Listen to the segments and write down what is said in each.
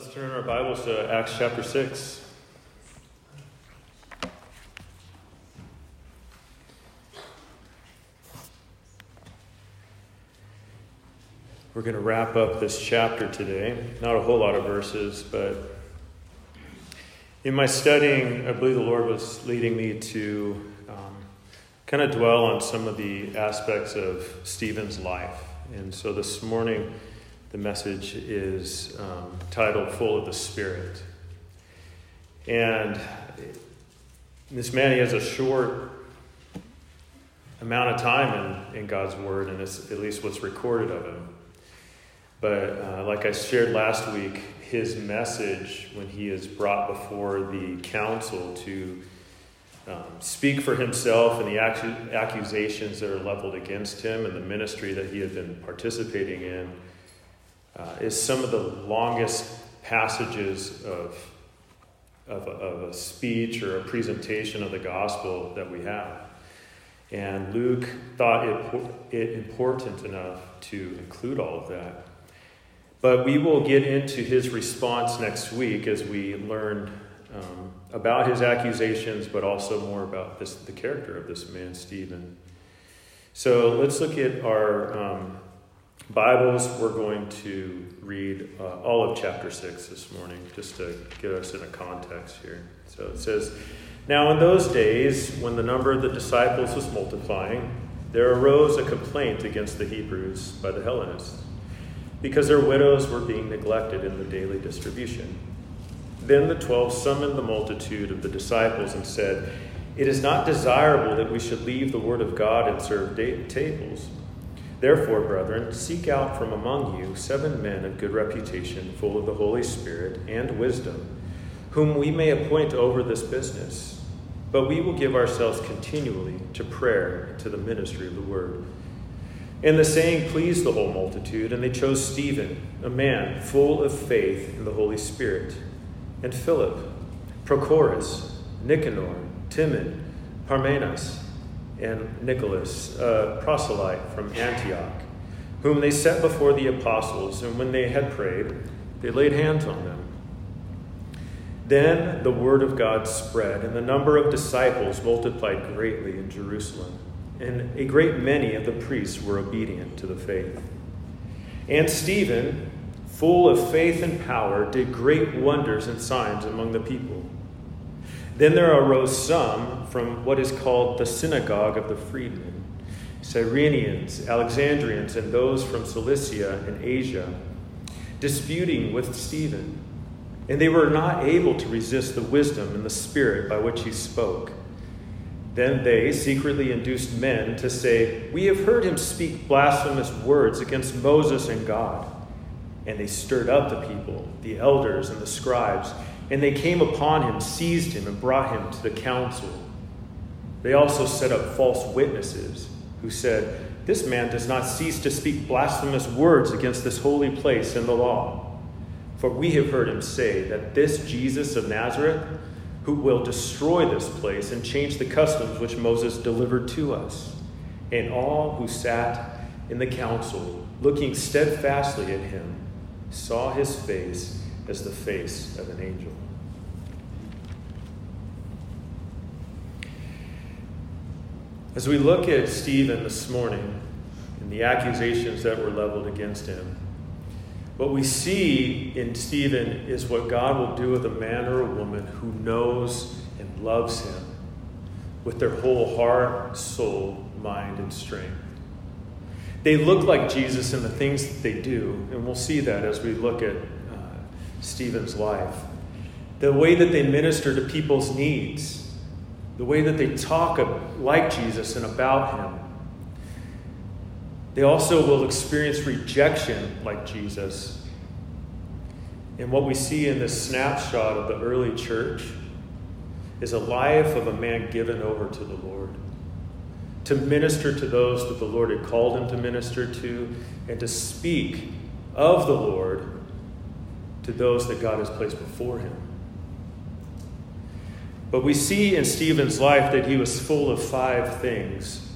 let's turn our Bibles to Acts chapter 6. We're going to wrap up this chapter today. Not a whole lot of verses, but in my studying, I believe the Lord was leading me to um, kind of dwell on some of the aspects of Stephen's life. And so this morning, the message is um, titled Full of the Spirit. And this man, he has a short amount of time in, in God's Word, and it's at least what's recorded of him. But uh, like I shared last week, his message when he is brought before the council to um, speak for himself and the accusations that are leveled against him and the ministry that he had been participating in uh, is some of the longest passages of, of a, of a speech or a presentation of the gospel that we have. And Luke thought it, it important enough to include all of that. But we will get into his response next week as we learn um, about his accusations, but also more about this, the character of this man, Stephen. So let's look at our um, Bibles, we're going to read uh, all of chapter 6 this morning, just to get us in a context here. So it says, Now in those days, when the number of the disciples was multiplying, there arose a complaint against the Hebrews by the Hellenists, because their widows were being neglected in the daily distribution. Then the twelve summoned the multitude of the disciples and said, It is not desirable that we should leave the word of God and serve tables. Therefore, brethren, seek out from among you seven men of good reputation, full of the Holy Spirit and wisdom, whom we may appoint over this business. But we will give ourselves continually to prayer and to the ministry of the word. And the saying pleased the whole multitude, and they chose Stephen, a man full of faith in the Holy Spirit, and Philip, Prochorus, Nicanor, Timon, Parmenas, and Nicholas, a proselyte from Antioch, whom they set before the apostles, and when they had prayed, they laid hands on them. Then the word of God spread, and the number of disciples multiplied greatly in Jerusalem, and a great many of the priests were obedient to the faith. And Stephen, full of faith and power, did great wonders and signs among the people. Then there arose some from what is called the synagogue of the freedmen, Cyrenians, Alexandrians, and those from Cilicia and Asia, disputing with Stephen. And they were not able to resist the wisdom and the spirit by which he spoke. Then they secretly induced men to say, We have heard him speak blasphemous words against Moses and God. And they stirred up the people, the elders and the scribes and they came upon him, seized him, and brought him to the council. They also set up false witnesses who said, This man does not cease to speak blasphemous words against this holy place and the law. For we have heard him say that this Jesus of Nazareth, who will destroy this place and change the customs which Moses delivered to us. And all who sat in the council, looking steadfastly at him, saw his face as the face of an angel. As we look at Stephen this morning and the accusations that were leveled against him, what we see in Stephen is what God will do with a man or a woman who knows and loves him with their whole heart, soul, mind, and strength. They look like Jesus in the things that they do, and we'll see that as we look at uh, Stephen's life. The way that they minister to people's needs, the way that they talk like Jesus and about him. They also will experience rejection like Jesus. And what we see in this snapshot of the early church is a life of a man given over to the Lord, to minister to those that the Lord had called him to minister to, and to speak of the Lord to those that God has placed before him. But we see in Stephen's life that he was full of five things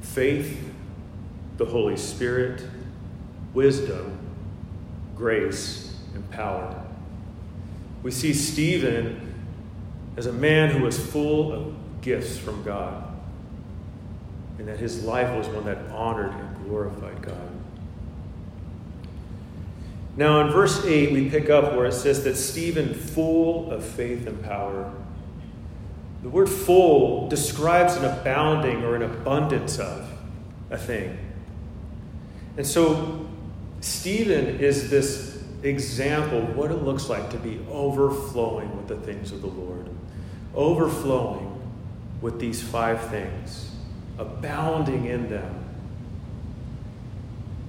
faith, the Holy Spirit, wisdom, grace, and power. We see Stephen as a man who was full of gifts from God, and that his life was one that honored and glorified God. Now, in verse 8, we pick up where it says that Stephen, full of faith and power. The word full describes an abounding or an abundance of a thing. And so, Stephen is this example of what it looks like to be overflowing with the things of the Lord, overflowing with these five things, abounding in them.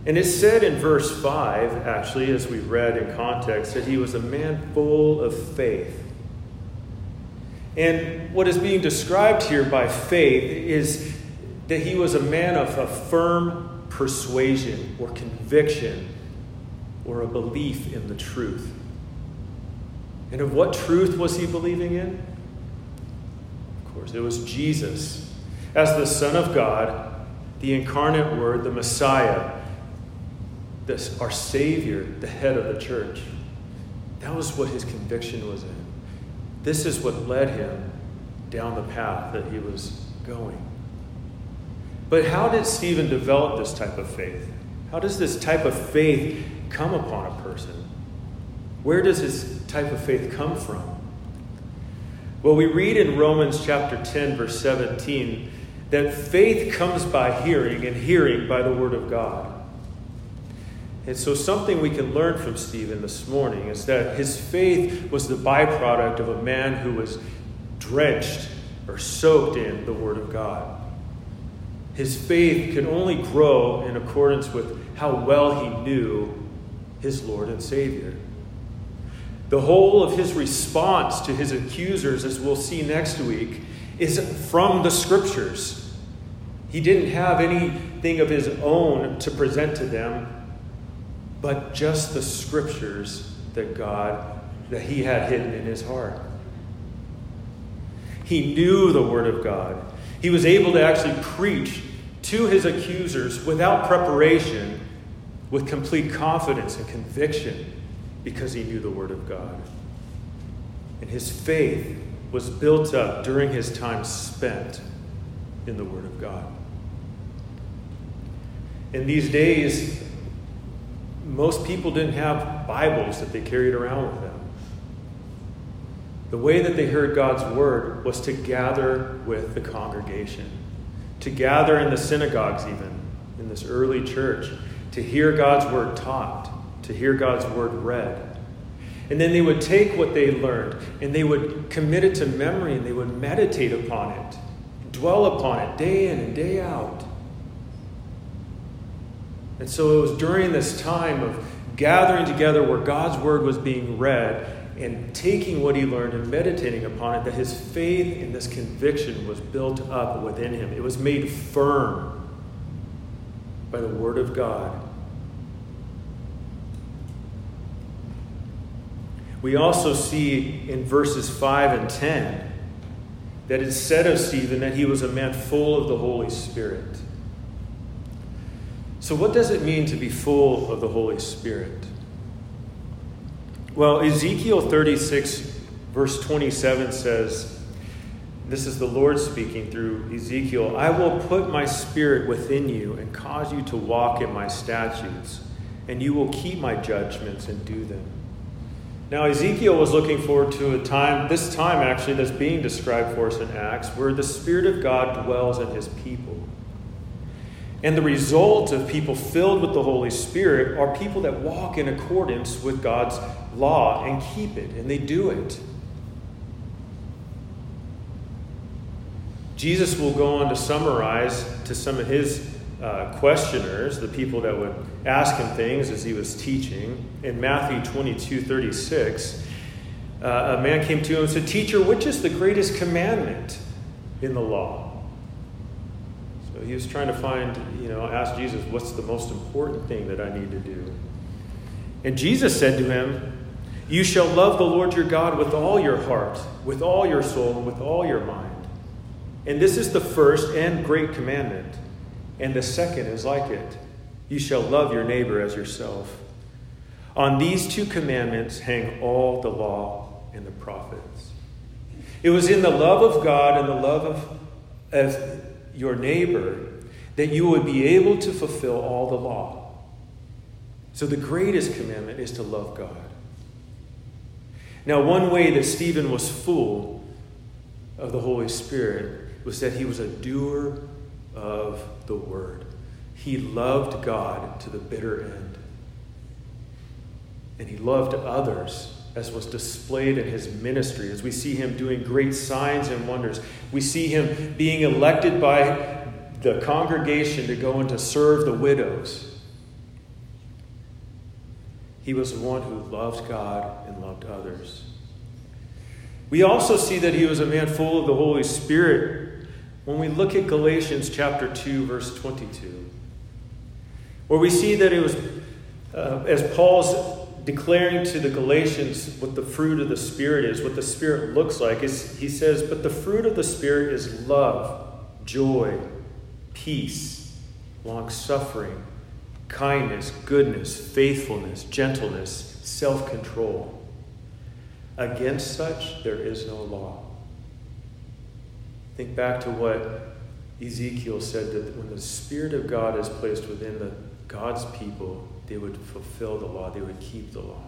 And it said in verse 5, actually, as we read in context, that he was a man full of faith. And what is being described here by faith is that he was a man of a firm persuasion or conviction or a belief in the truth. And of what truth was he believing in? Of course, it was Jesus as the Son of God, the incarnate Word, the Messiah this, our Savior, the head of the church. That was what his conviction was in. This is what led him down the path that he was going. But how did Stephen develop this type of faith? How does this type of faith come upon a person? Where does this type of faith come from? Well, we read in Romans chapter 10, verse 17, that faith comes by hearing, and hearing by the word of God. And so, something we can learn from Stephen this morning is that his faith was the byproduct of a man who was drenched or soaked in the Word of God. His faith could only grow in accordance with how well he knew his Lord and Savior. The whole of his response to his accusers, as we'll see next week, is from the Scriptures. He didn't have anything of his own to present to them but just the scriptures that God, that he had hidden in his heart. He knew the Word of God. He was able to actually preach to his accusers without preparation, with complete confidence and conviction, because he knew the Word of God. And his faith was built up during his time spent in the Word of God. In these days, most people didn't have Bibles that they carried around with them. The way that they heard God's word was to gather with the congregation, to gather in the synagogues, even in this early church, to hear God's word taught, to hear God's word read. And then they would take what they learned and they would commit it to memory and they would meditate upon it, dwell upon it day in and day out. And so it was during this time of gathering together where God's word was being read and taking what he learned and meditating upon it that his faith and this conviction was built up within him. It was made firm by the word of God. We also see in verses 5 and 10 that it said of Stephen that he was a man full of the Holy Spirit. So, what does it mean to be full of the Holy Spirit? Well, Ezekiel 36, verse 27 says, This is the Lord speaking through Ezekiel I will put my spirit within you and cause you to walk in my statutes, and you will keep my judgments and do them. Now, Ezekiel was looking forward to a time, this time actually, that's being described for us in Acts, where the Spirit of God dwells in his people. And the result of people filled with the Holy Spirit are people that walk in accordance with God's law and keep it, and they do it. Jesus will go on to summarize to some of his uh, questioners, the people that would ask him things as he was teaching. In Matthew 22 36, uh, a man came to him and said, Teacher, which is the greatest commandment in the law? He was trying to find, you know, ask Jesus, what's the most important thing that I need to do? And Jesus said to him, You shall love the Lord your God with all your heart, with all your soul, and with all your mind. And this is the first and great commandment. And the second is like it You shall love your neighbor as yourself. On these two commandments hang all the law and the prophets. It was in the love of God and the love of, of your neighbor that you would be able to fulfill all the law. So, the greatest commandment is to love God. Now, one way that Stephen was full of the Holy Spirit was that he was a doer of the word. He loved God to the bitter end. And he loved others, as was displayed in his ministry, as we see him doing great signs and wonders. We see him being elected by the congregation to go and to serve the widows. He was the one who loved God and loved others. We also see that he was a man full of the Holy Spirit when we look at Galatians chapter 2, verse 22, where we see that it was, uh, as Paul's declaring to the Galatians what the fruit of the Spirit is, what the Spirit looks like, is he says, But the fruit of the Spirit is love, joy, peace, long suffering, kindness, goodness, faithfulness, gentleness, self control. Against such there is no law. Think back to what Ezekiel said that when the Spirit of God is placed within the God's people, they would fulfill the law, they would keep the law.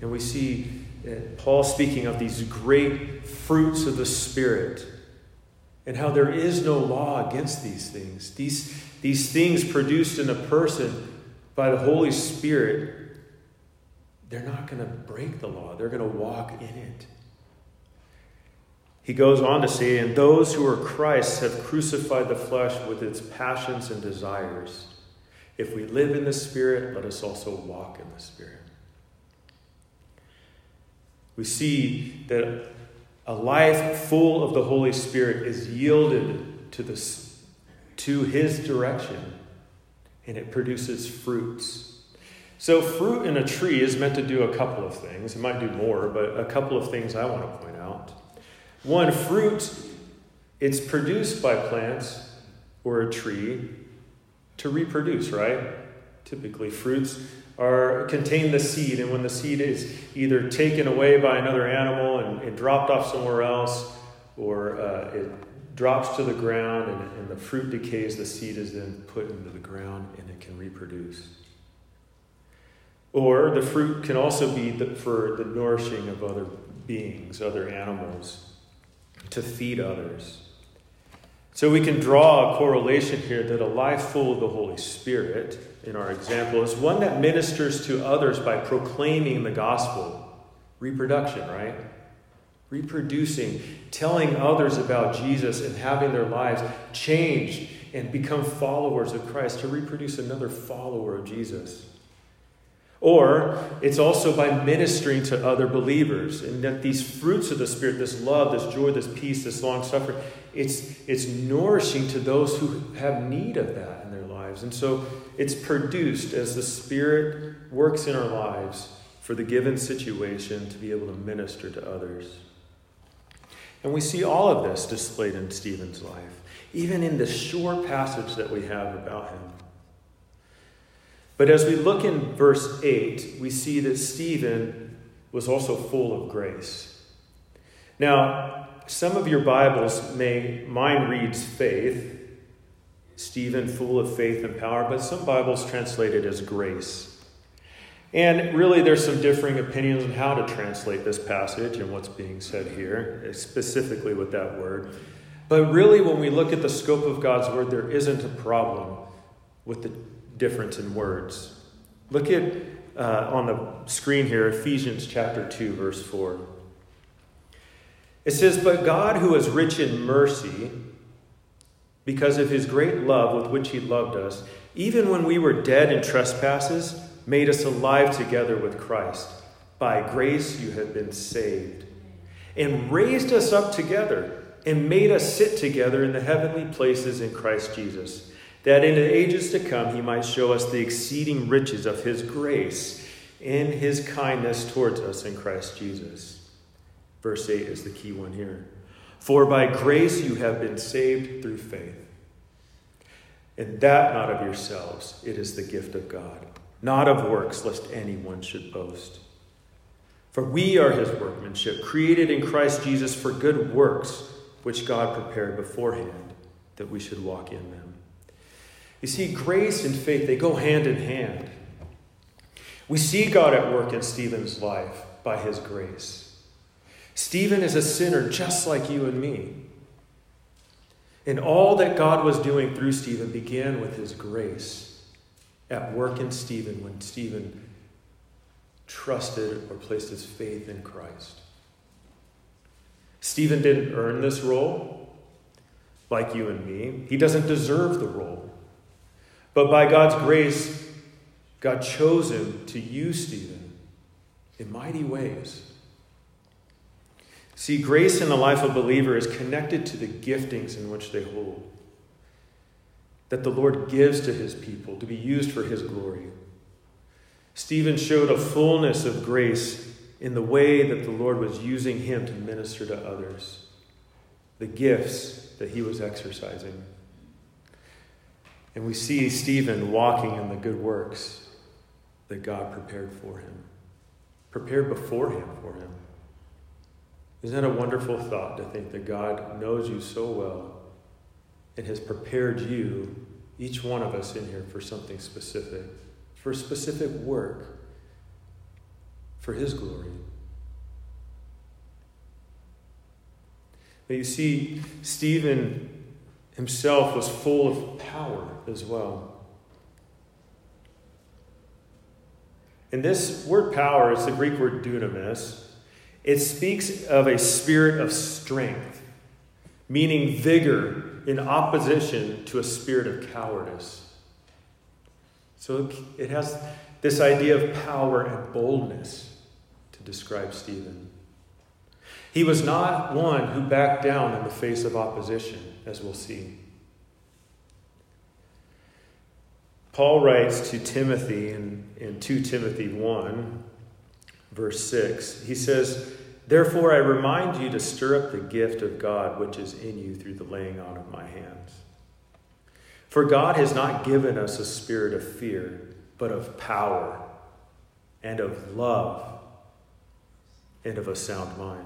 And we see uh, Paul speaking of these great fruits of the Spirit and how there is no law against these things. These, these things produced in a person by the Holy Spirit, they're not going to break the law, they're going to walk in it. He goes on to say, And those who are Christ have crucified the flesh with its passions and desires. If we live in the Spirit, let us also walk in the Spirit. We see that a life full of the Holy Spirit is yielded to, this, to His direction, and it produces fruits. So, fruit in a tree is meant to do a couple of things. It might do more, but a couple of things I want to point out. One, fruit, it's produced by plants or a tree to reproduce, right? Typically, fruits are contain the seed, and when the seed is either taken away by another animal and, and dropped off somewhere else, or uh, it drops to the ground and, and the fruit decays, the seed is then put into the ground and it can reproduce. Or the fruit can also be the, for the nourishing of other beings, other animals, to feed others. So we can draw a correlation here that a life full of the Holy Spirit, in our example, is one that ministers to others by proclaiming the gospel. Reproduction, right? Reproducing, telling others about Jesus and having their lives change and become followers of Christ, to reproduce another follower of Jesus. Or it's also by ministering to other believers. And that these fruits of the Spirit, this love, this joy, this peace, this long suffering, it's, it's nourishing to those who have need of that in their lives. And so it's produced as the Spirit works in our lives for the given situation to be able to minister to others. And we see all of this displayed in Stephen's life, even in the short passage that we have about him. But as we look in verse 8, we see that Stephen was also full of grace. Now, some of your Bibles may, mine reads faith, Stephen full of faith and power, but some Bibles translate it as grace. And really, there's some differing opinions on how to translate this passage and what's being said here, specifically with that word. But really, when we look at the scope of God's word, there isn't a problem with the difference in words. Look at uh, on the screen here, Ephesians chapter 2, verse 4. It says, But God, who is rich in mercy, because of his great love with which he loved us, even when we were dead in trespasses, made us alive together with Christ. By grace you have been saved, and raised us up together, and made us sit together in the heavenly places in Christ Jesus that in the ages to come he might show us the exceeding riches of his grace in his kindness towards us in Christ Jesus. Verse 8 is the key one here. For by grace you have been saved through faith. And that not of yourselves, it is the gift of God, not of works, lest anyone should boast. For we are his workmanship, created in Christ Jesus for good works, which God prepared beforehand that we should walk in them. You see, grace and faith, they go hand in hand. We see God at work in Stephen's life by his grace. Stephen is a sinner just like you and me. And all that God was doing through Stephen began with his grace at work in Stephen when Stephen trusted or placed his faith in Christ. Stephen didn't earn this role like you and me, he doesn't deserve the role. But by God's grace, God chose him to use Stephen in mighty ways. See, grace in the life of a believer is connected to the giftings in which they hold, that the Lord gives to his people to be used for his glory. Stephen showed a fullness of grace in the way that the Lord was using him to minister to others, the gifts that he was exercising. And we see Stephen walking in the good works that God prepared for him, prepared beforehand for him. Isn't that a wonderful thought to think that God knows you so well and has prepared you, each one of us in here, for something specific, for specific work, for His glory? But you see, Stephen himself was full of power as well. And this word power is the Greek word dunamis. It speaks of a spirit of strength, meaning vigor in opposition to a spirit of cowardice. So it has this idea of power and boldness to describe Stephen. He was not one who backed down in the face of opposition, as we'll see. Paul writes to Timothy in, in 2 Timothy 1, verse 6. He says, Therefore I remind you to stir up the gift of God which is in you through the laying on of my hands. For God has not given us a spirit of fear, but of power and of love and of a sound mind.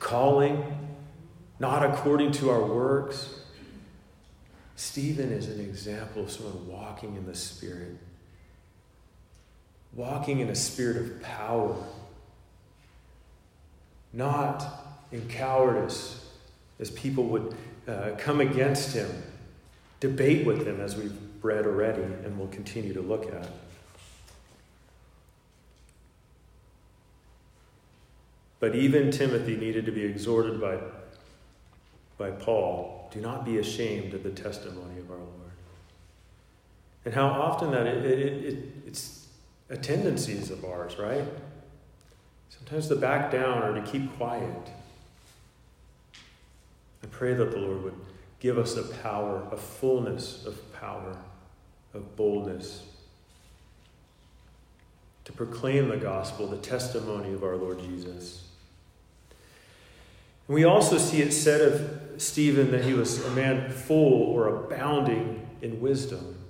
calling, not according to our works Stephen is an example of someone walking in the Spirit, walking in a spirit of power, not in cowardice, as people would uh, come against him, debate with him, as we've read already and will continue to look at. But even Timothy needed to be exhorted by, by Paul do not be ashamed of the testimony of our Lord. And how often that it, it, it, it's a tendencies of ours, right? Sometimes to back down or to keep quiet. I pray that the Lord would give us a power, a fullness of power, of boldness to proclaim the gospel, the testimony of our Lord Jesus. And we also see it said of Stephen that he was a man full or abounding in wisdom.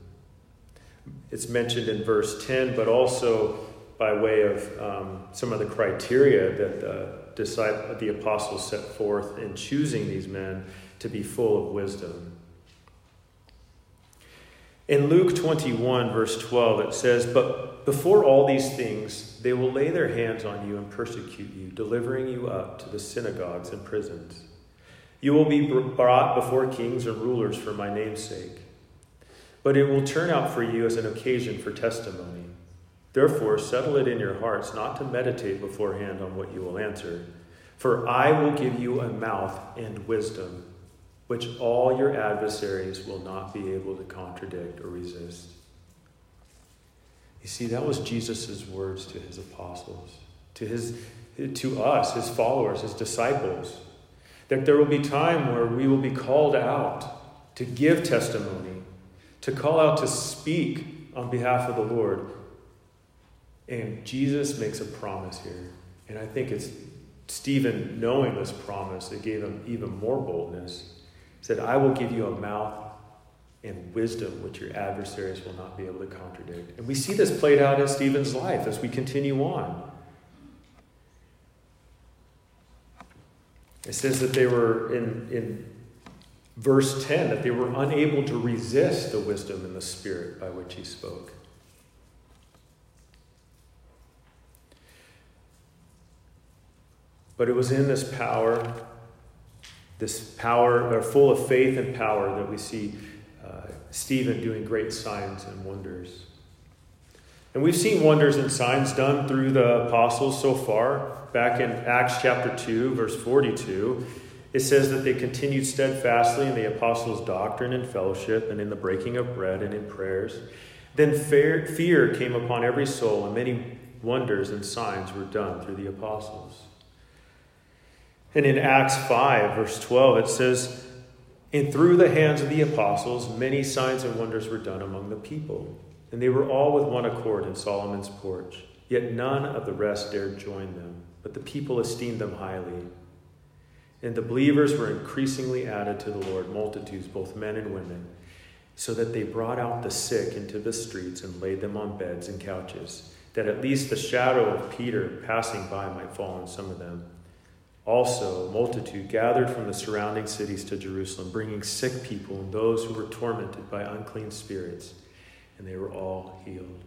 It's mentioned in verse 10, but also by way of um, some of the criteria that the, disciple, the apostles set forth in choosing these men to be full of wisdom. In Luke 21, verse 12, it says, But before all these things, they will lay their hands on you and persecute you, delivering you up to the synagogues and prisons you will be brought before kings and rulers for my name's sake. But it will turn out for you as an occasion for testimony. Therefore, settle it in your hearts not to meditate beforehand on what you will answer. For I will give you a mouth and wisdom, which all your adversaries will not be able to contradict or resist. You see, that was Jesus' words to his apostles, to, his, to us, his followers, his disciples. That there will be time where we will be called out to give testimony, to call out to speak on behalf of the Lord. And Jesus makes a promise here. And I think it's Stephen, knowing this promise, it gave him even more boldness. Said, I will give you a mouth and wisdom which your adversaries will not be able to contradict. And we see this played out in Stephen's life as we continue on. It says that they were in, in verse 10 that they were unable to resist the wisdom and the spirit by which he spoke. But it was in this power, this power, or full of faith and power, that we see uh, Stephen doing great signs and wonders. And we've seen wonders and signs done through the apostles so far. Back in Acts chapter 2, verse 42, it says that they continued steadfastly in the apostles' doctrine and fellowship, and in the breaking of bread and in prayers. Then fear came upon every soul, and many wonders and signs were done through the apostles. And in Acts 5, verse 12, it says, And through the hands of the apostles, many signs and wonders were done among the people. And they were all with one accord in Solomon's porch. Yet none of the rest dared join them, but the people esteemed them highly. And the believers were increasingly added to the Lord, multitudes, both men and women, so that they brought out the sick into the streets and laid them on beds and couches, that at least the shadow of Peter passing by might fall on some of them. Also, a multitude gathered from the surrounding cities to Jerusalem, bringing sick people and those who were tormented by unclean spirits, and they were all healed.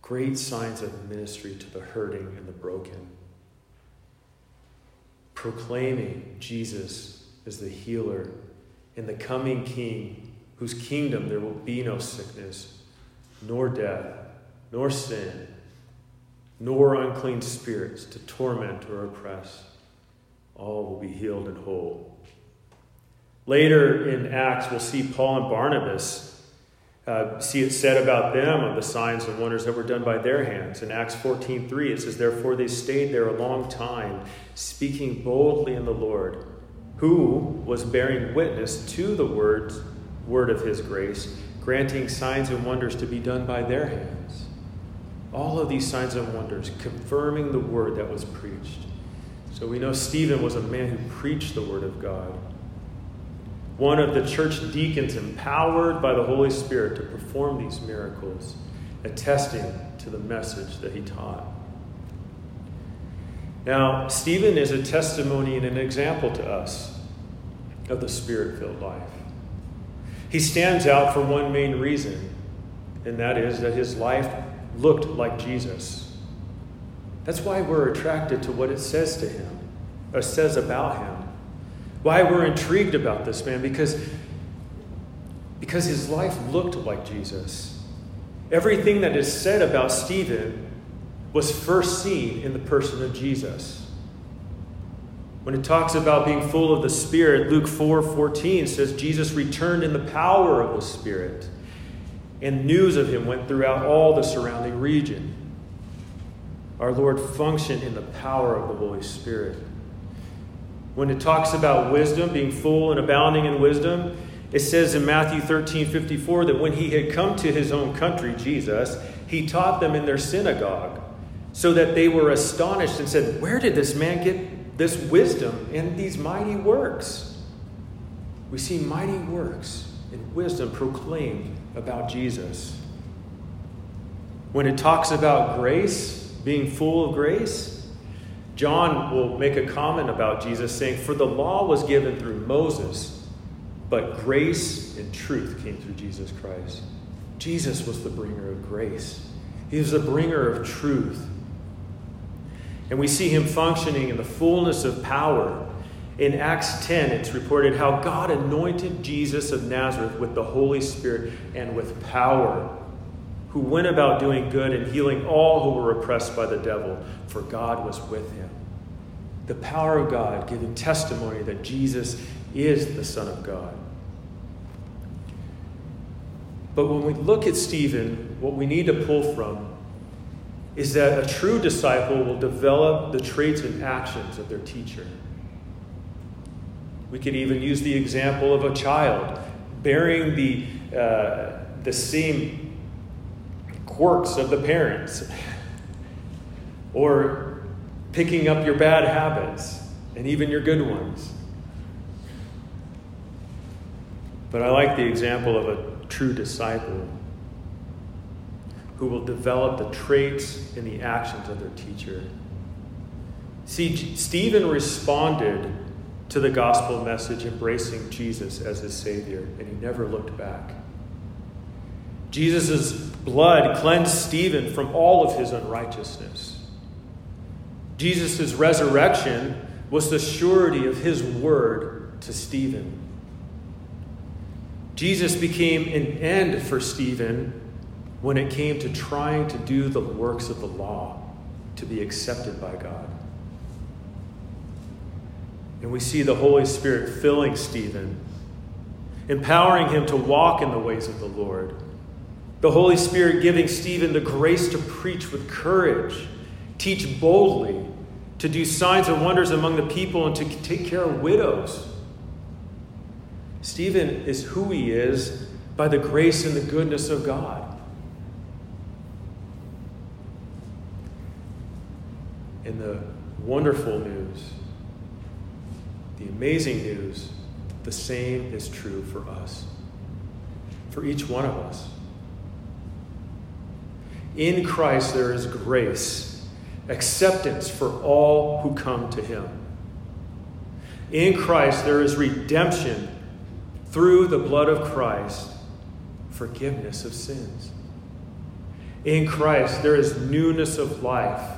Great signs of ministry to the hurting and the broken. Proclaiming Jesus as the healer and the coming King, whose kingdom there will be no sickness, nor death, nor sin nor unclean spirits to torment or oppress. All will be healed and whole. Later in Acts, we'll see Paul and Barnabas. Uh, see it said about them of the signs and wonders that were done by their hands. In Acts 14:3, it says, Therefore they stayed there a long time, speaking boldly in the Lord, who was bearing witness to the words, word of his grace, granting signs and wonders to be done by their hands. All of these signs and wonders confirming the word that was preached. So we know Stephen was a man who preached the word of God. One of the church deacons empowered by the Holy Spirit to perform these miracles, attesting to the message that he taught. Now, Stephen is a testimony and an example to us of the spirit filled life. He stands out for one main reason, and that is that his life looked like Jesus. That's why we're attracted to what it says to him, or says about him. Why we're intrigued about this man, because, because his life looked like Jesus. Everything that is said about Stephen was first seen in the person of Jesus. When it talks about being full of the Spirit, Luke 4 14 says Jesus returned in the power of the Spirit and news of him went throughout all the surrounding region. Our Lord functioned in the power of the Holy Spirit. When it talks about wisdom, being full and abounding in wisdom, it says in Matthew 13 54 that when he had come to his own country, Jesus, he taught them in their synagogue, so that they were astonished and said, Where did this man get this wisdom and these mighty works? We see mighty works and wisdom proclaimed about Jesus. When it talks about grace, being full of grace, John will make a comment about Jesus saying, For the law was given through Moses, but grace and truth came through Jesus Christ. Jesus was the bringer of grace, he was the bringer of truth. And we see him functioning in the fullness of power in Acts 10, it's reported how God anointed Jesus of Nazareth with the Holy Spirit and with power, who went about doing good and healing all who were oppressed by the devil, for God was with him. The power of God giving testimony that Jesus is the Son of God. But when we look at Stephen, what we need to pull from is that a true disciple will develop the traits and actions of their teacher. We could even use the example of a child bearing the, uh, the same quirks of the parents, or picking up your bad habits and even your good ones. But I like the example of a true disciple who will develop the traits and the actions of their teacher. See, Stephen responded to the gospel message, embracing Jesus as his Savior, and he never looked back. Jesus' blood cleansed Stephen from all of his unrighteousness. Jesus' resurrection was the surety of his word to Stephen. Jesus became an end for Stephen when it came to trying to do the works of the law to be accepted by God. And we see the Holy Spirit filling Stephen, empowering him to walk in the ways of the Lord. The Holy Spirit giving Stephen the grace to preach with courage, teach boldly, to do signs and wonders among the people, and to take care of widows. Stephen is who he is by the grace and the goodness of God. And the wonderful news the amazing news the same is true for us, for each one of us. In Christ, there is grace, acceptance for all who come to Him. In Christ, there is redemption through the blood of Christ, forgiveness of sins. In Christ, there is newness of life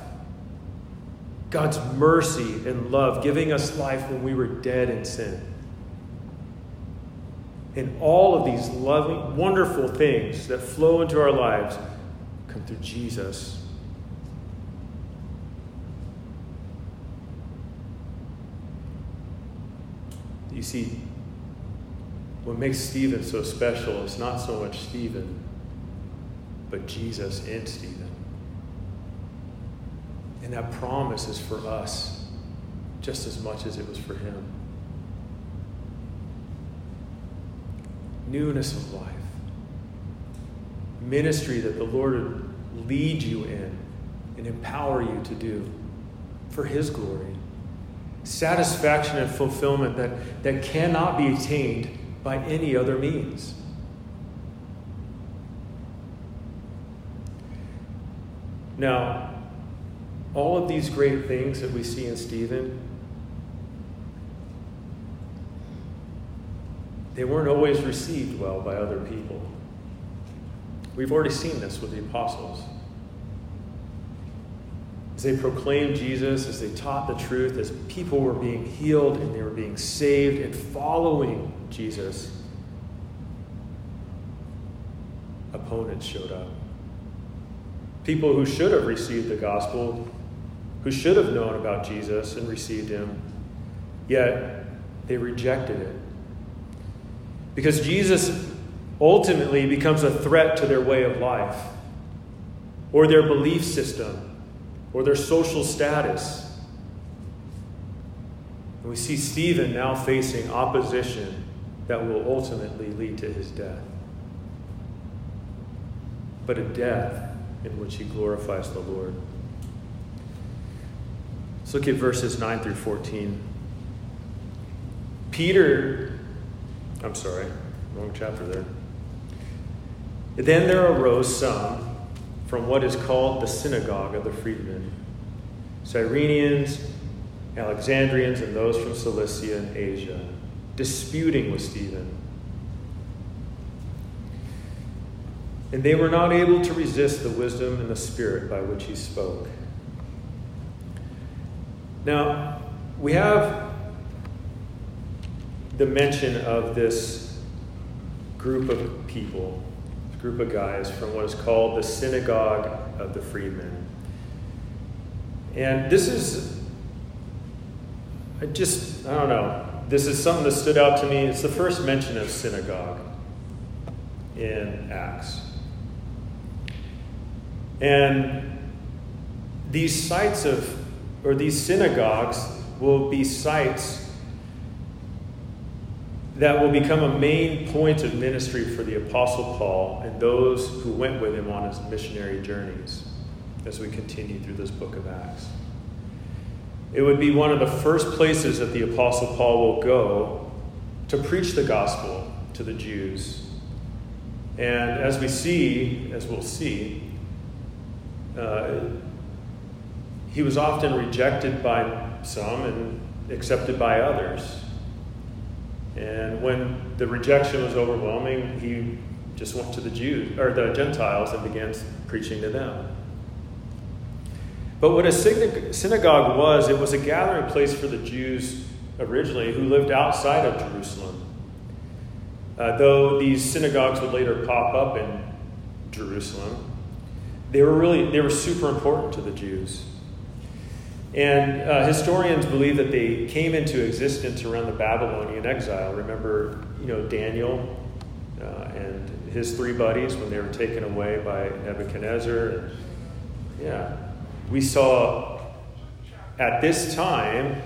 God's mercy and love, giving us life when we were dead in sin. And all of these loving, wonderful things that flow into our lives come through Jesus. You see, what makes Stephen so special is not so much Stephen, but Jesus in Stephen. And that promise is for us just as much as it was for him. Newness of life, ministry that the Lord would lead you in and empower you to do for his glory, satisfaction and fulfillment that, that cannot be attained by any other means. Now, all of these great things that we see in Stephen, they weren't always received well by other people. We've already seen this with the apostles. As they proclaimed Jesus, as they taught the truth, as people were being healed and they were being saved and following Jesus, opponents showed up. People who should have received the gospel who should have known about Jesus and received him, yet they rejected it. Because Jesus ultimately becomes a threat to their way of life, or their belief system, or their social status. And we see Stephen now facing opposition that will ultimately lead to his death. But a death in which he glorifies the Lord. Let's look at verses 9 through 14. Peter, I'm sorry, wrong chapter there. Then there arose some from what is called the synagogue of the freedmen Cyrenians, Alexandrians, and those from Cilicia and Asia, disputing with Stephen. And they were not able to resist the wisdom and the spirit by which he spoke. Now, we have the mention of this group of people, group of guys from what is called the Synagogue of the Freedmen. And this is, I just, I don't know, this is something that stood out to me. It's the first mention of synagogue. in Acts. And these sites of, or these synagogues, will be sites that will become a main point of ministry for the Apostle Paul and those who went with him on his missionary journeys as we continue through this book of Acts. It would be one of the first places that the Apostle Paul will go to preach the gospel to the Jews. And as we see, as we'll see, uh, he was often rejected by some and accepted by others. And when the rejection was overwhelming, he just went to the Jews or the Gentiles and began preaching to them. But what a synagogue was, it was a gathering place for the Jews originally who lived outside of Jerusalem. Uh, though these synagogues would later pop up in Jerusalem, they were really they were super important to the Jews. And uh, historians believe that they came into existence around the Babylonian exile. Remember, you know, Daniel uh, and his three buddies when they were taken away by Nebuchadnezzar. Yeah, we saw at this time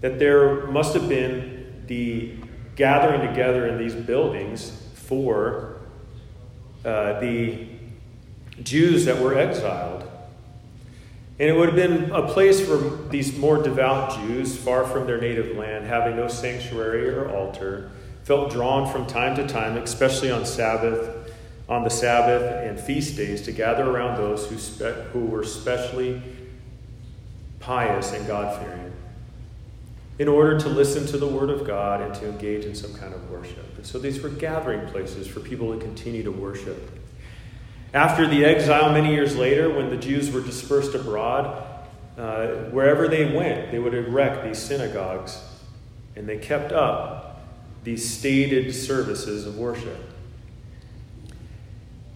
that there must have been the gathering together in these buildings for uh, the Jews that were exiled. And it would have been a place for these more devout Jews, far from their native land, having no sanctuary or altar, felt drawn from time to time, especially on Sabbath, on the Sabbath and feast days, to gather around those who, spe- who were specially pious and God fearing, in order to listen to the Word of God and to engage in some kind of worship. And so these were gathering places for people to continue to worship. After the exile, many years later, when the Jews were dispersed abroad, uh, wherever they went, they would erect these synagogues, and they kept up these stated services of worship.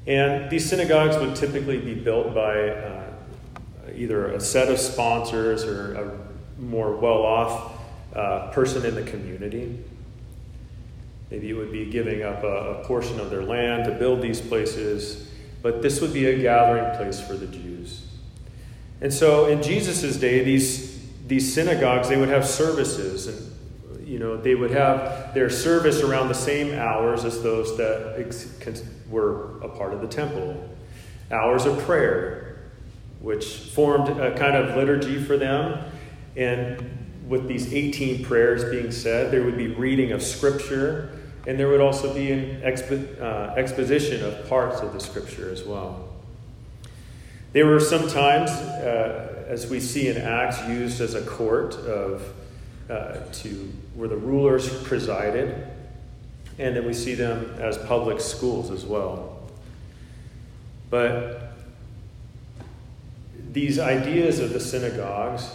And these synagogues would typically be built by uh, either a set of sponsors or a more well off uh, person in the community. Maybe it would be giving up a, a portion of their land to build these places but this would be a gathering place for the Jews. And so in Jesus' day, these, these synagogues, they would have services, and you know, they would have their service around the same hours as those that were a part of the temple. Hours of prayer, which formed a kind of liturgy for them. And with these 18 prayers being said, there would be reading of scripture and there would also be an expo- uh, exposition of parts of the scripture as well. They were sometimes, uh, as we see in Acts, used as a court of uh, to where the rulers presided, and then we see them as public schools as well. But these ideas of the synagogues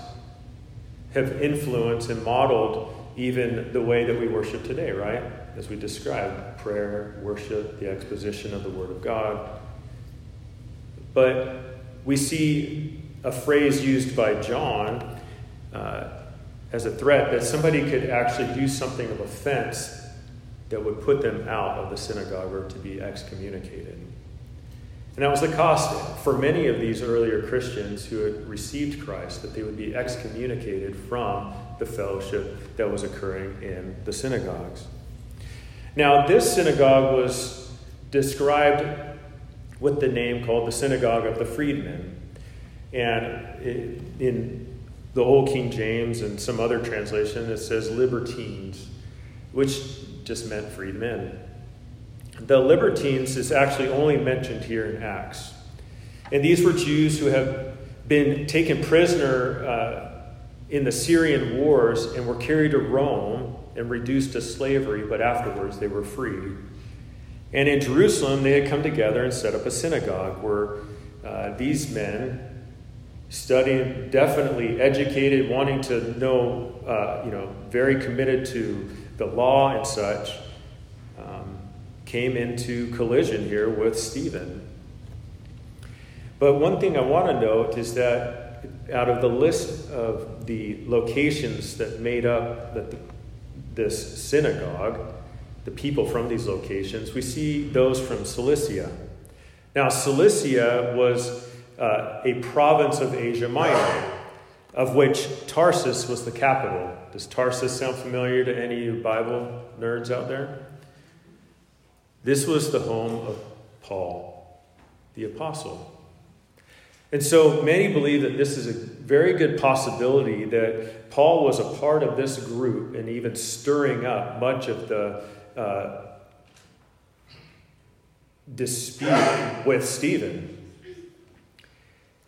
have influenced and modeled even the way that we worship today, right? As we described prayer, worship, the exposition of the Word of God. But we see a phrase used by John uh, as a threat that somebody could actually do something of offense that would put them out of the synagogue or to be excommunicated. And that was the cost for many of these earlier Christians who had received Christ, that they would be excommunicated from the fellowship that was occurring in the synagogues. Now, this synagogue was described with the name called the Synagogue of the Freedmen. And in the Old King James and some other translation, it says libertines, which just meant freedmen. The libertines is actually only mentioned here in Acts. And these were Jews who have been taken prisoner uh, in the Syrian wars and were carried to Rome and reduced to slavery, but afterwards they were freed. And in Jerusalem, they had come together and set up a synagogue where uh, these men, studying, definitely educated, wanting to know, uh, you know, very committed to the law and such, um, came into collision here with Stephen. But one thing I want to note is that out of the list of the locations that made up that the this synagogue, the people from these locations, we see those from Cilicia. Now, Cilicia was uh, a province of Asia Minor, of which Tarsus was the capital. Does Tarsus sound familiar to any Bible nerds out there? This was the home of Paul, the apostle. And so many believe that this is a very good possibility that Paul was a part of this group and even stirring up much of the uh, dispute with Stephen.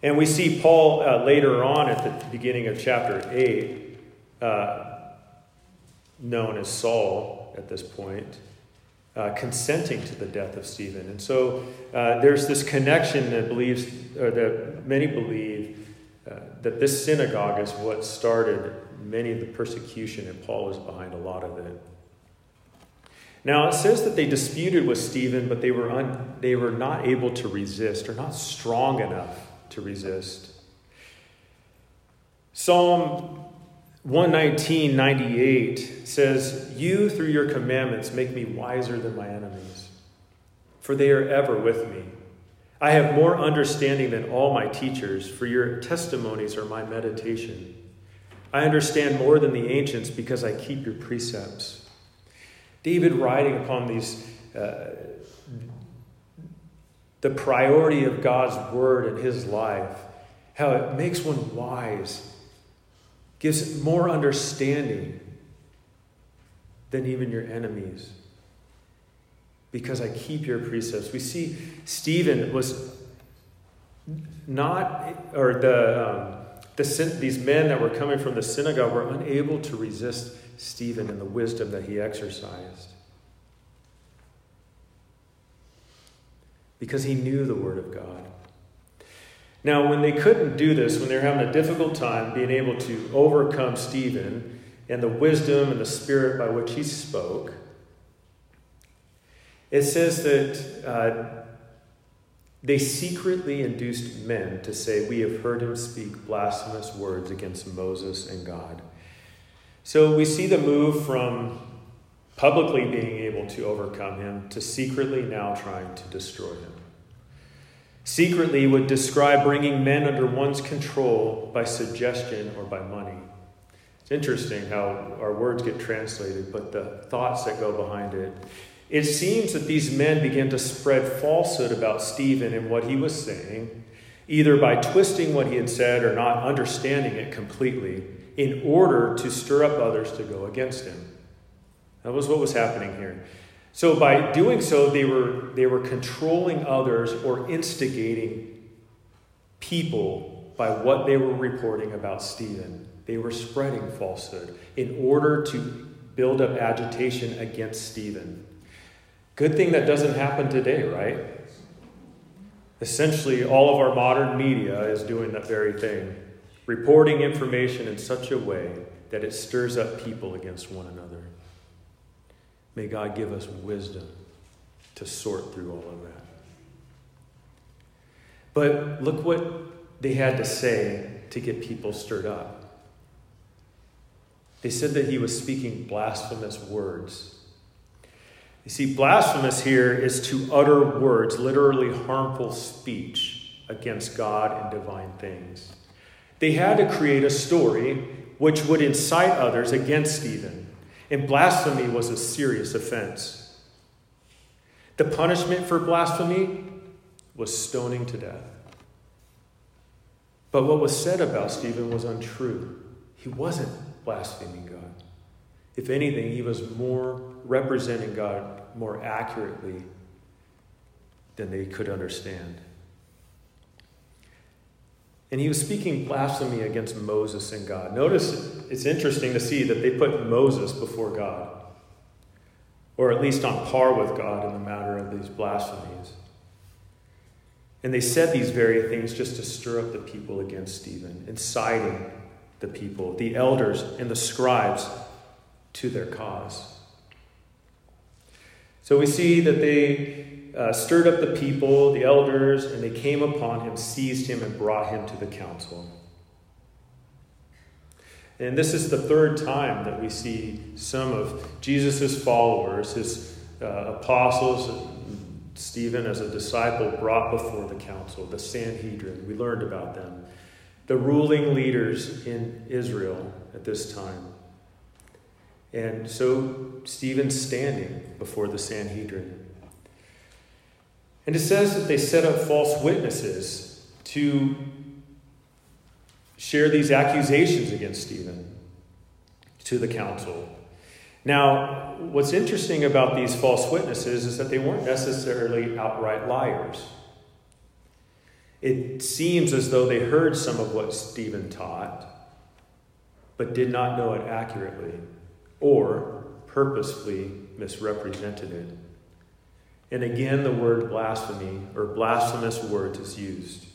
And we see Paul uh, later on at the beginning of chapter 8, uh, known as Saul at this point, uh, consenting to the death of Stephen. And so uh, there's this connection that believes, or that many believe, uh, that this synagogue is what started many of the persecution, and Paul was behind a lot of it. Now it says that they disputed with Stephen, but they were, un, they were not able to resist, or not strong enough to resist. Psalm 119, 98 says, You, through your commandments, make me wiser than my enemies, for they are ever with me. I have more understanding than all my teachers, for your testimonies are my meditation. I understand more than the ancients because I keep your precepts. David writing upon these, uh, the priority of God's word in his life, how it makes one wise, gives more understanding than even your enemies. Because I keep your precepts. We see Stephen was not, or the, um, the, these men that were coming from the synagogue were unable to resist Stephen and the wisdom that he exercised. Because he knew the Word of God. Now, when they couldn't do this, when they were having a difficult time being able to overcome Stephen and the wisdom and the spirit by which he spoke, it says that uh, they secretly induced men to say, We have heard him speak blasphemous words against Moses and God. So we see the move from publicly being able to overcome him to secretly now trying to destroy him. Secretly would describe bringing men under one's control by suggestion or by money. It's interesting how our words get translated, but the thoughts that go behind it. It seems that these men began to spread falsehood about Stephen and what he was saying, either by twisting what he had said or not understanding it completely, in order to stir up others to go against him. That was what was happening here. So by doing so, they were, they were controlling others or instigating people by what they were reporting about Stephen. They were spreading falsehood in order to build up agitation against Stephen. Good thing that doesn't happen today, right? Essentially, all of our modern media is doing that very thing, reporting information in such a way that it stirs up people against one another. May God give us wisdom to sort through all of that. But look what they had to say to get people stirred up. They said that he was speaking blasphemous words. You see, blasphemous here is to utter words, literally harmful speech against God and divine things. They had to create a story which would incite others against Stephen. And blasphemy was a serious offense. The punishment for blasphemy was stoning to death. But what was said about Stephen was untrue. He wasn't blaspheming God. If anything, he was more representing God more accurately than they could understand. And he was speaking blasphemy against Moses and God. Notice it's interesting to see that they put Moses before God, or at least on par with God in the matter of these blasphemies. And they said these very things just to stir up the people against Stephen, inciting the people, the elders and the scribes, to their cause. So we see that they uh, stirred up the people, the elders, and they came upon him, seized him, and brought him to the council. And this is the third time that we see some of Jesus' followers, his uh, apostles, Stephen as a disciple brought before the council, the Sanhedrin. We learned about them. The ruling leaders in Israel at this time. And so Stephen's standing before the Sanhedrin. And it says that they set up false witnesses to share these accusations against Stephen to the council. Now, what's interesting about these false witnesses is that they weren't necessarily outright liars. It seems as though they heard some of what Stephen taught, but did not know it accurately or purposefully misrepresented it. And again, the word blasphemy or blasphemous words is used.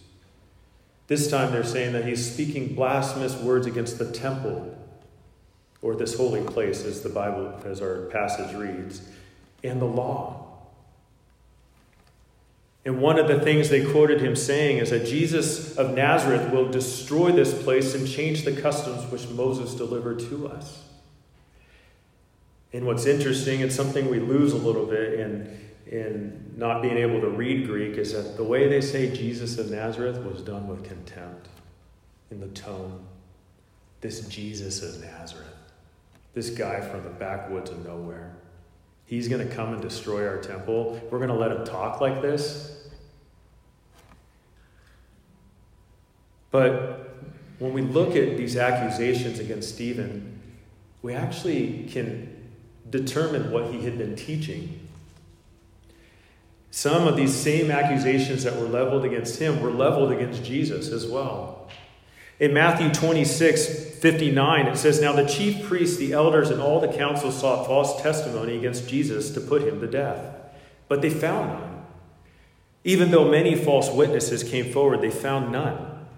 This time they're saying that he's speaking blasphemous words against the temple or this holy place, as the Bible, as our passage reads, and the law. And one of the things they quoted him saying is that Jesus of Nazareth will destroy this place and change the customs which Moses delivered to us. And what's interesting, it's something we lose a little bit in, in not being able to read Greek, is that the way they say Jesus of Nazareth was done with contempt in the tone. This Jesus of Nazareth, this guy from the backwoods of nowhere, he's going to come and destroy our temple. We're going to let him talk like this. But when we look at these accusations against Stephen, we actually can determine what he had been teaching. Some of these same accusations that were leveled against him were leveled against Jesus as well. In Matthew 26, 59, it says, Now the chief priests, the elders, and all the council sought false testimony against Jesus to put him to death. But they found none. Even though many false witnesses came forward, they found none.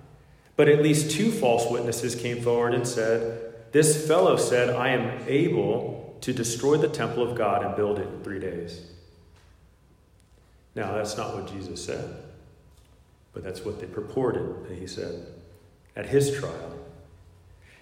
But at least two false witnesses came forward and said, This fellow said, I am able to destroy the temple of God and build it in three days. Now, that's not what Jesus said, but that's what they purported that he said at his trial.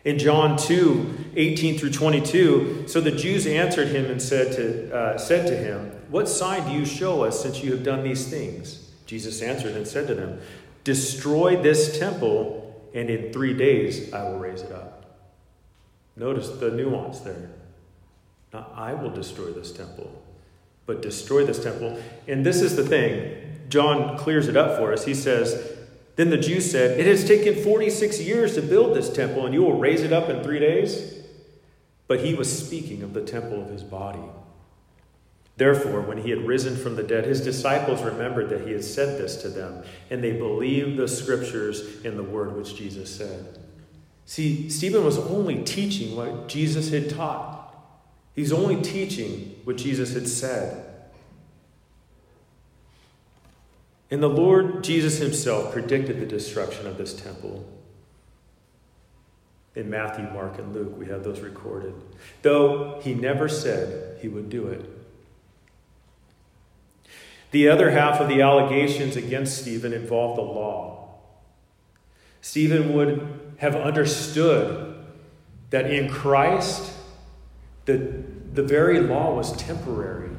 In John 2 18 through 22, so the Jews answered him and said to, uh, said to him, What sign do you show us since you have done these things? Jesus answered and said to them, Destroy this temple, and in three days I will raise it up. Notice the nuance there. Now, I will destroy this temple, but destroy this temple. And this is the thing. John clears it up for us. He says, Then the Jews said, It has taken 46 years to build this temple, and you will raise it up in three days? But he was speaking of the temple of his body. Therefore, when he had risen from the dead, his disciples remembered that he had said this to them, and they believed the scriptures and the word which Jesus said. See, Stephen was only teaching what Jesus had taught. He's only teaching what Jesus had said. And the Lord Jesus himself predicted the destruction of this temple. In Matthew, Mark, and Luke, we have those recorded, though he never said he would do it. The other half of the allegations against Stephen involved the law. Stephen would have understood that in Christ, the, the very law was temporary.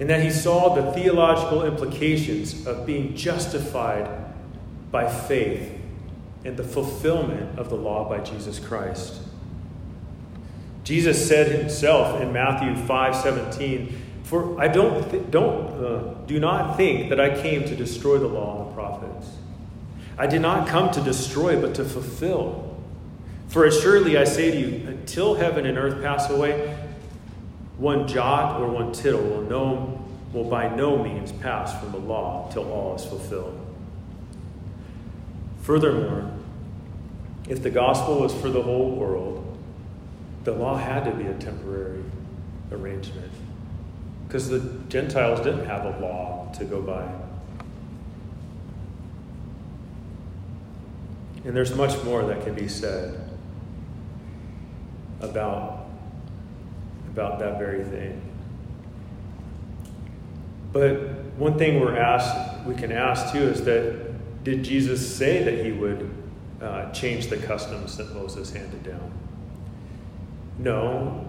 And that he saw the theological implications of being justified by faith and the fulfillment of the law by Jesus Christ. Jesus said himself in Matthew 5 17, For I don't, th- don't uh, do not think that I came to destroy the law and the prophets. I did not come to destroy, but to fulfill. For assuredly I say to you, until heaven and earth pass away, one jot or one tittle will, no, will by no means pass from the law till all is fulfilled. Furthermore, if the gospel was for the whole world, the law had to be a temporary arrangement because the Gentiles didn't have a law to go by. And there's much more that can be said about, about that very thing. But one thing we're asked, we can ask too, is that did Jesus say that he would uh, change the customs that Moses handed down. No,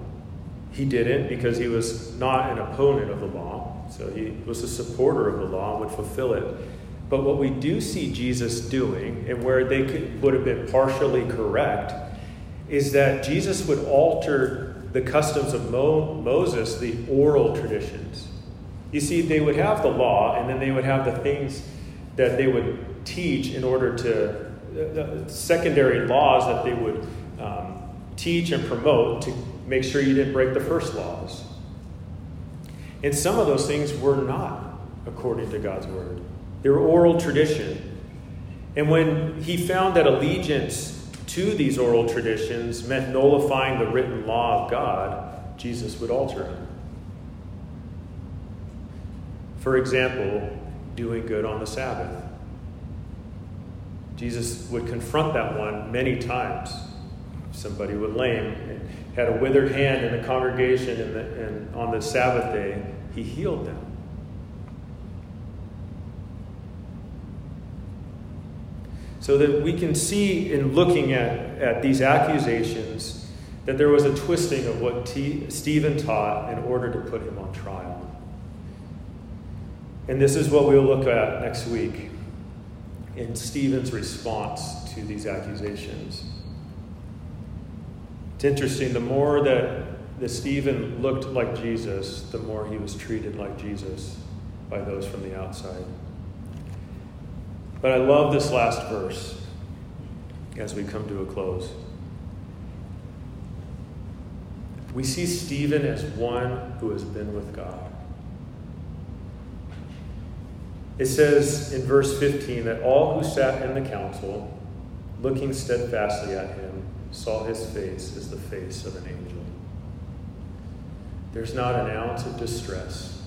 he didn't because he was not an opponent of the law. So he was a supporter of the law, and would fulfill it. But what we do see Jesus doing, and where they could, would have been partially correct, is that Jesus would alter the customs of Mo- Moses, the oral traditions. You see, they would have the law, and then they would have the things that they would teach in order to, uh, secondary laws that they would um, teach and promote to make sure you didn't break the first laws. And some of those things were not according to God's word. They were oral tradition. And when he found that allegiance to these oral traditions meant nullifying the written law of God, Jesus would alter him. For example, doing good on the Sabbath. Jesus would confront that one many times. Somebody would lame, and had a withered hand in the congregation, and, and on the Sabbath day, he healed them. So that we can see in looking at, at these accusations that there was a twisting of what T- Stephen taught in order to put him on trial. And this is what we'll look at next week in Stephen's response to these accusations. It's interesting, the more that, that Stephen looked like Jesus, the more he was treated like Jesus by those from the outside. But I love this last verse as we come to a close. We see Stephen as one who has been with God. It says in verse 15 that all who sat in the council, looking steadfastly at him, saw his face as the face of an angel. There's not an ounce of distress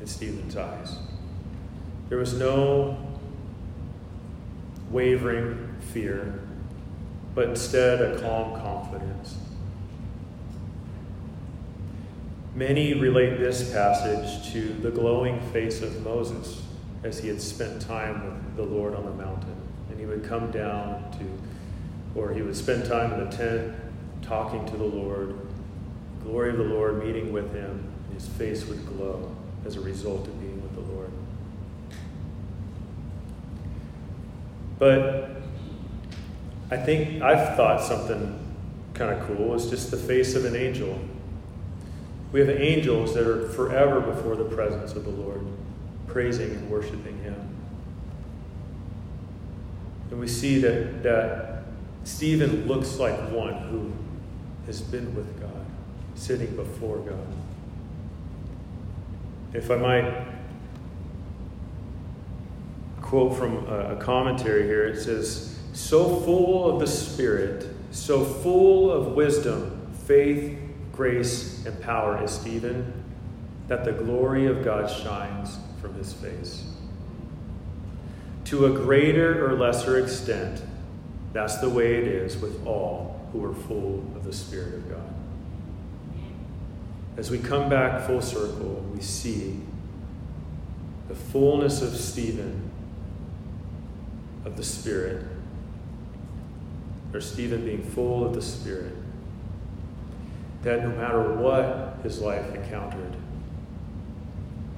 in Stephen's eyes. There was no wavering fear, but instead a calm confidence. Many relate this passage to the glowing face of Moses as he had spent time with the Lord on the mountain. And he would come down to, or he would spend time in the tent talking to the Lord, glory of the Lord meeting with him, and his face would glow as a result of being with the Lord. But I think I've thought something kind of cool is just the face of an angel. We have angels that are forever before the presence of the Lord, praising and worshiping Him. And we see that, that Stephen looks like one who has been with God, sitting before God. If I might quote from a commentary here. It says, So full of the Spirit, so full of wisdom, faith, grace, and power is Stephen, that the glory of God shines from his face. To a greater or lesser extent, that's the way it is with all who are full of the Spirit of God. As we come back full circle, we see the fullness of Stephen of the Spirit, or Stephen being full of the Spirit, that no matter what his life encountered,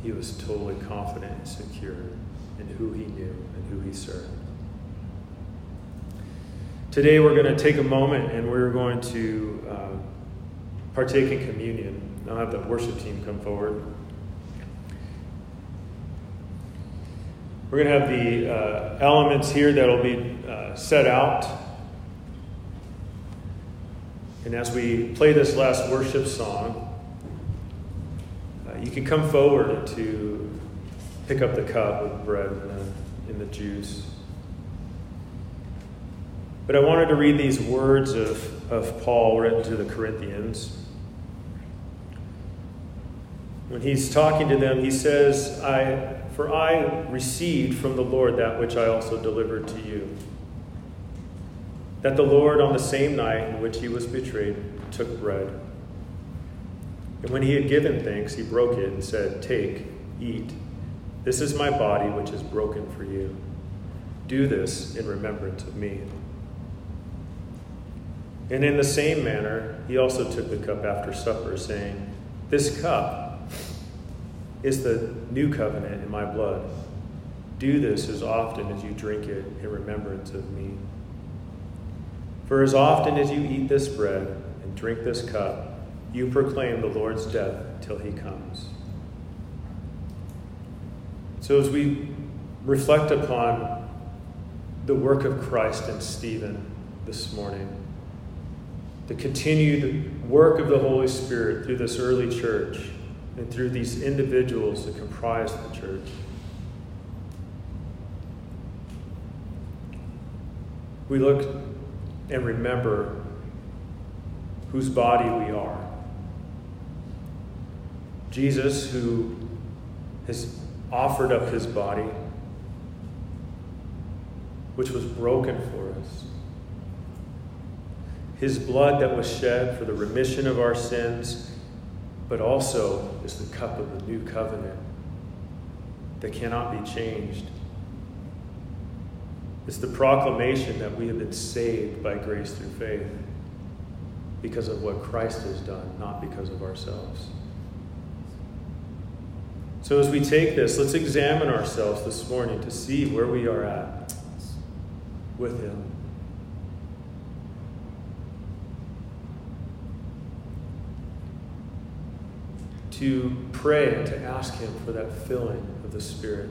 he was totally confident and secure in who he knew and who he served. Today, we're going to take a moment and we're going to uh, partake in communion. I'll have the worship team come forward. We're going to have the uh, elements here that'll be uh, set out. And as we play this last worship song, uh, you can come forward to pick up the cup with bread and the, and the juice. But I wanted to read these words of, of Paul written to the Corinthians. When he's talking to them, he says, I for I received from the Lord that which I also delivered to you. That the Lord, on the same night in which he was betrayed, took bread. And when he had given thanks, he broke it and said, Take, eat. This is my body, which is broken for you. Do this in remembrance of me. And in the same manner, he also took the cup after supper, saying, This cup is the new covenant in my blood. Do this as often as you drink it in remembrance of me. For as often as you eat this bread and drink this cup, you proclaim the Lord's death till he comes. So as we reflect upon the work of Christ and Stephen this morning, the continued work of the Holy Spirit through this early church and through these individuals that comprise the church. We look and remember whose body we are. Jesus, who has offered up his body, which was broken for us. His blood that was shed for the remission of our sins, but also is the cup of the new covenant that cannot be changed. It's the proclamation that we have been saved by grace through faith because of what Christ has done, not because of ourselves. So, as we take this, let's examine ourselves this morning to see where we are at with Him. To pray and to ask Him for that filling of the Spirit.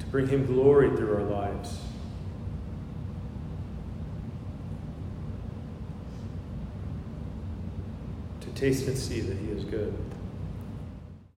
To bring Him glory through our lives. To taste and see that He is good.